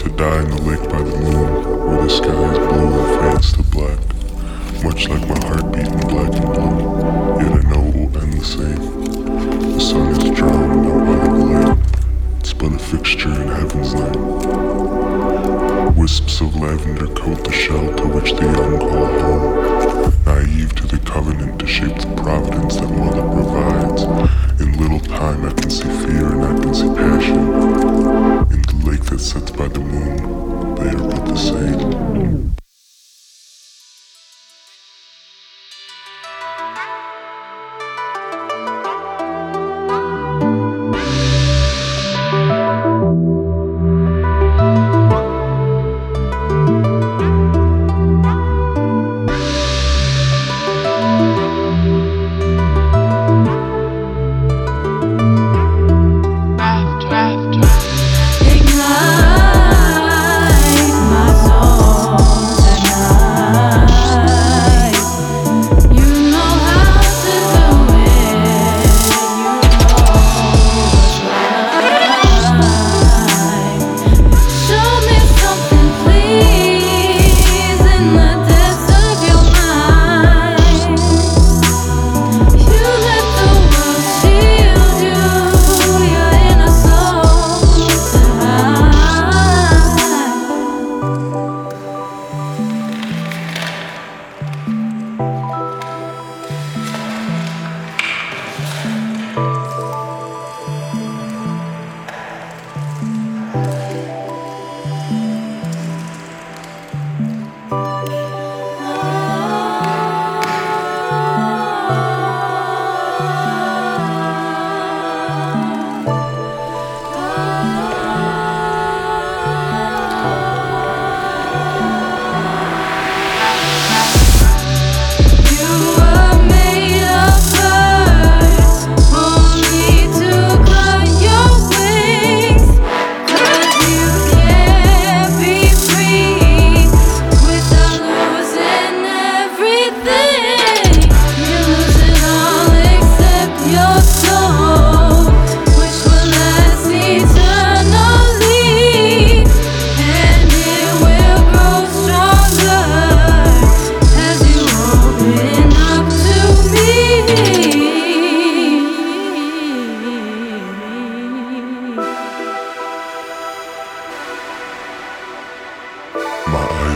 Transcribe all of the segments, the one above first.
to die in the lake by the moon, where the sky is blue and fades to black. Much like my heart beating black and blue, yet I know it will end the same. The sun is drowned out by the light, it's but a fixture in heaven's night. Wisps of lavender coat the shell to which the young call home, naive to the covenant to shape the providence that mother provides. In little time I can see fear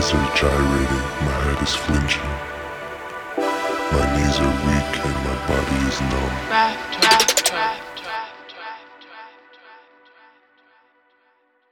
eyes are gyrating, my head is flinching. My knees are weak and my body is numb. Raft,